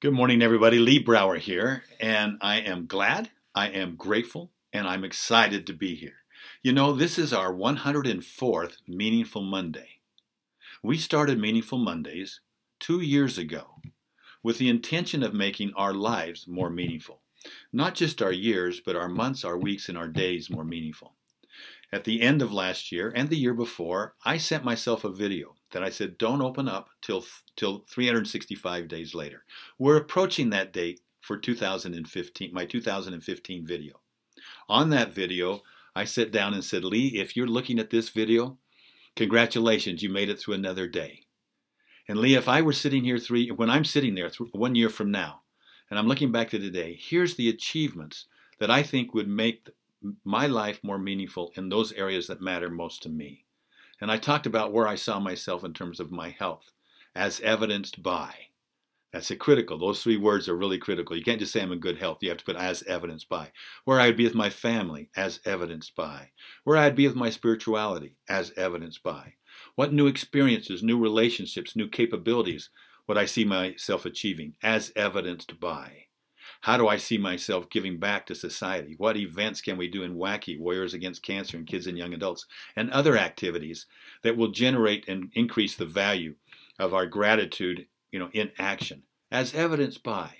Good morning, everybody. Lee Brower here, and I am glad, I am grateful, and I'm excited to be here. You know, this is our 104th Meaningful Monday. We started Meaningful Mondays two years ago with the intention of making our lives more meaningful. Not just our years, but our months, our weeks, and our days more meaningful. At the end of last year and the year before, I sent myself a video that I said don't open up till till 365 days later. We're approaching that date for 2015, my 2015 video. On that video, I sat down and said, "Lee, if you're looking at this video, congratulations, you made it through another day." And Lee, if I were sitting here three when I'm sitting there one year from now, and I'm looking back to today, here's the achievements that I think would make my life more meaningful in those areas that matter most to me. And I talked about where I saw myself in terms of my health, as evidenced by. That's a critical. Those three words are really critical. You can't just say I'm in good health. You have to put as evidenced by. Where I'd be with my family, as evidenced by. Where I'd be with my spirituality, as evidenced by. What new experiences, new relationships, new capabilities would I see myself achieving, as evidenced by. How do I see myself giving back to society? What events can we do in Wacky, Warriors Against Cancer, and Kids and Young Adults, and other activities that will generate and increase the value of our gratitude, you know, in action, as evidenced by.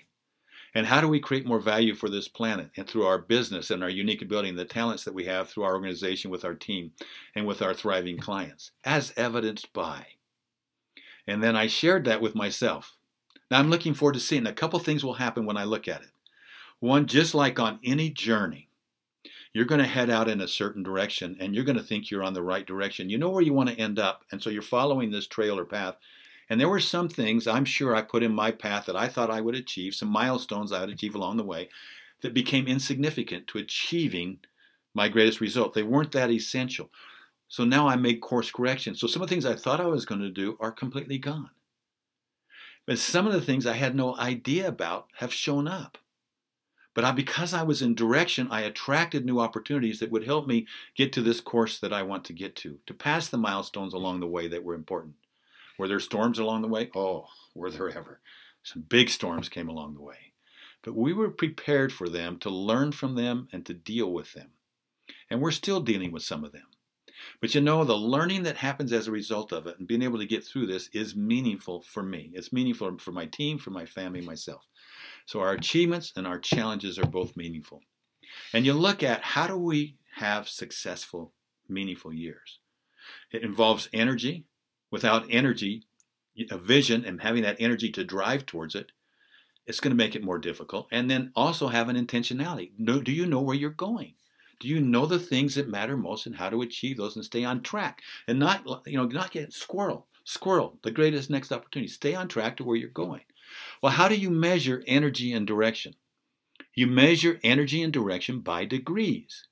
And how do we create more value for this planet and through our business and our unique ability and the talents that we have through our organization with our team and with our thriving clients, as evidenced by. And then I shared that with myself. Now I'm looking forward to seeing a couple things will happen when I look at it. One, just like on any journey, you're going to head out in a certain direction and you're going to think you're on the right direction. You know where you want to end up, and so you're following this trail or path. And there were some things I'm sure I put in my path that I thought I would achieve, some milestones I would achieve along the way that became insignificant to achieving my greatest result. They weren't that essential. So now I made course corrections. So some of the things I thought I was going to do are completely gone. But some of the things I had no idea about have shown up. But I, because I was in direction, I attracted new opportunities that would help me get to this course that I want to get to, to pass the milestones along the way that were important. Were there storms along the way? Oh, were there ever? Some big storms came along the way. But we were prepared for them, to learn from them, and to deal with them. And we're still dealing with some of them. But you know, the learning that happens as a result of it and being able to get through this is meaningful for me. It's meaningful for my team, for my family, mm-hmm. myself. So our achievements and our challenges are both meaningful. And you look at how do we have successful, meaningful years? It involves energy. Without energy, a vision, and having that energy to drive towards it, it's going to make it more difficult. And then also have an intentionality. Do you know where you're going? Do you know the things that matter most and how to achieve those and stay on track and not, you know, not get squirrel, squirrel, the greatest next opportunity. Stay on track to where you're going. Well, how do you measure energy and direction? You measure energy and direction by degrees.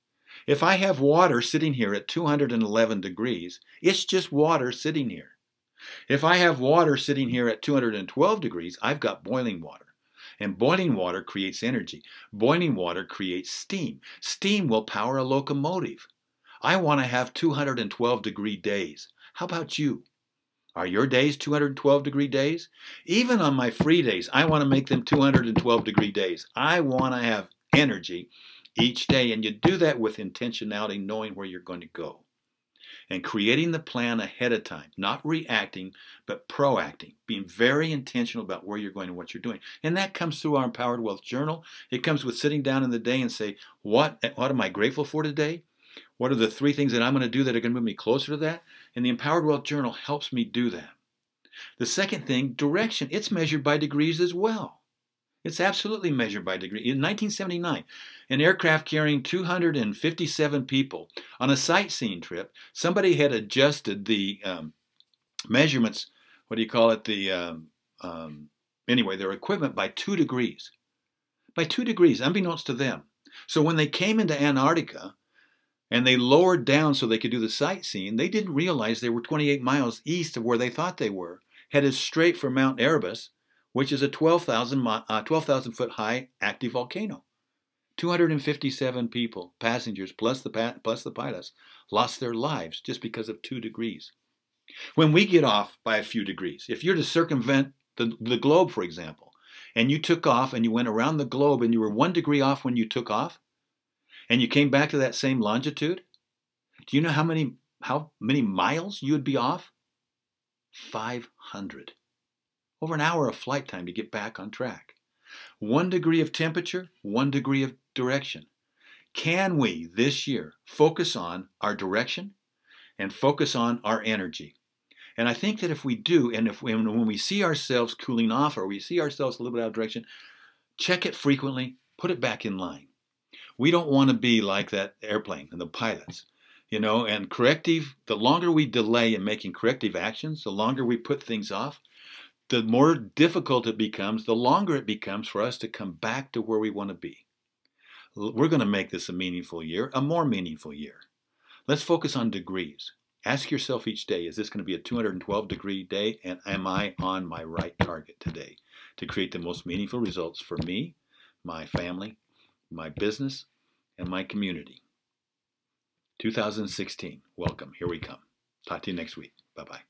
If I have water sitting here at 211 degrees, it's just water sitting here. If I have water sitting here at 212 degrees, I've got boiling water. And boiling water creates energy. Boiling water creates steam. Steam will power a locomotive. I want to have 212 degree days. How about you? Are your days 212 degree days? Even on my free days, I want to make them 212 degree days. I want to have energy each day. And you do that with intentionality, knowing where you're going to go and creating the plan ahead of time, not reacting, but proacting, being very intentional about where you're going and what you're doing. And that comes through our Empowered Wealth Journal. It comes with sitting down in the day and say, what, what am I grateful for today? What are the three things that I'm going to do that are going to move me closer to that? And the Empowered Wealth Journal helps me do that. The second thing, direction, it's measured by degrees as well. It's absolutely measured by degree. In 1979, an aircraft carrying 257 people on a sightseeing trip, somebody had adjusted the um, measurements, what do you call it, the, um, um, anyway, their equipment by two degrees. By two degrees, unbeknownst to them. So when they came into Antarctica and they lowered down so they could do the sightseeing, they didn't realize they were 28 miles east of where they thought they were, headed straight for Mount Erebus which is a 12,000 uh, 12, foot high active volcano. 257 people, passengers plus the plus the pilots, lost their lives just because of two degrees. When we get off by a few degrees, if you're to circumvent the, the globe, for example, and you took off and you went around the globe and you were one degree off when you took off, and you came back to that same longitude, do you know how many how many miles you would be off? 500. Over an hour of flight time to get back on track. One degree of temperature, one degree of direction. Can we this year focus on our direction and focus on our energy? And I think that if we do, and if we, when we see ourselves cooling off or we see ourselves a little bit out of direction, check it frequently, put it back in line. We don't want to be like that airplane and the pilots, you know, and corrective, the longer we delay in making corrective actions, the longer we put things off, the more difficult it becomes, the longer it becomes for us to come back to where we want to be. We're going to make this a meaningful year, a more meaningful year. Let's focus on degrees. Ask yourself each day, is this going to be a 212 degree day? And am I on my right target today to create the most meaningful results for me, my family, my business, and my community? 2016, welcome. Here we come. Talk to you next week. Bye bye.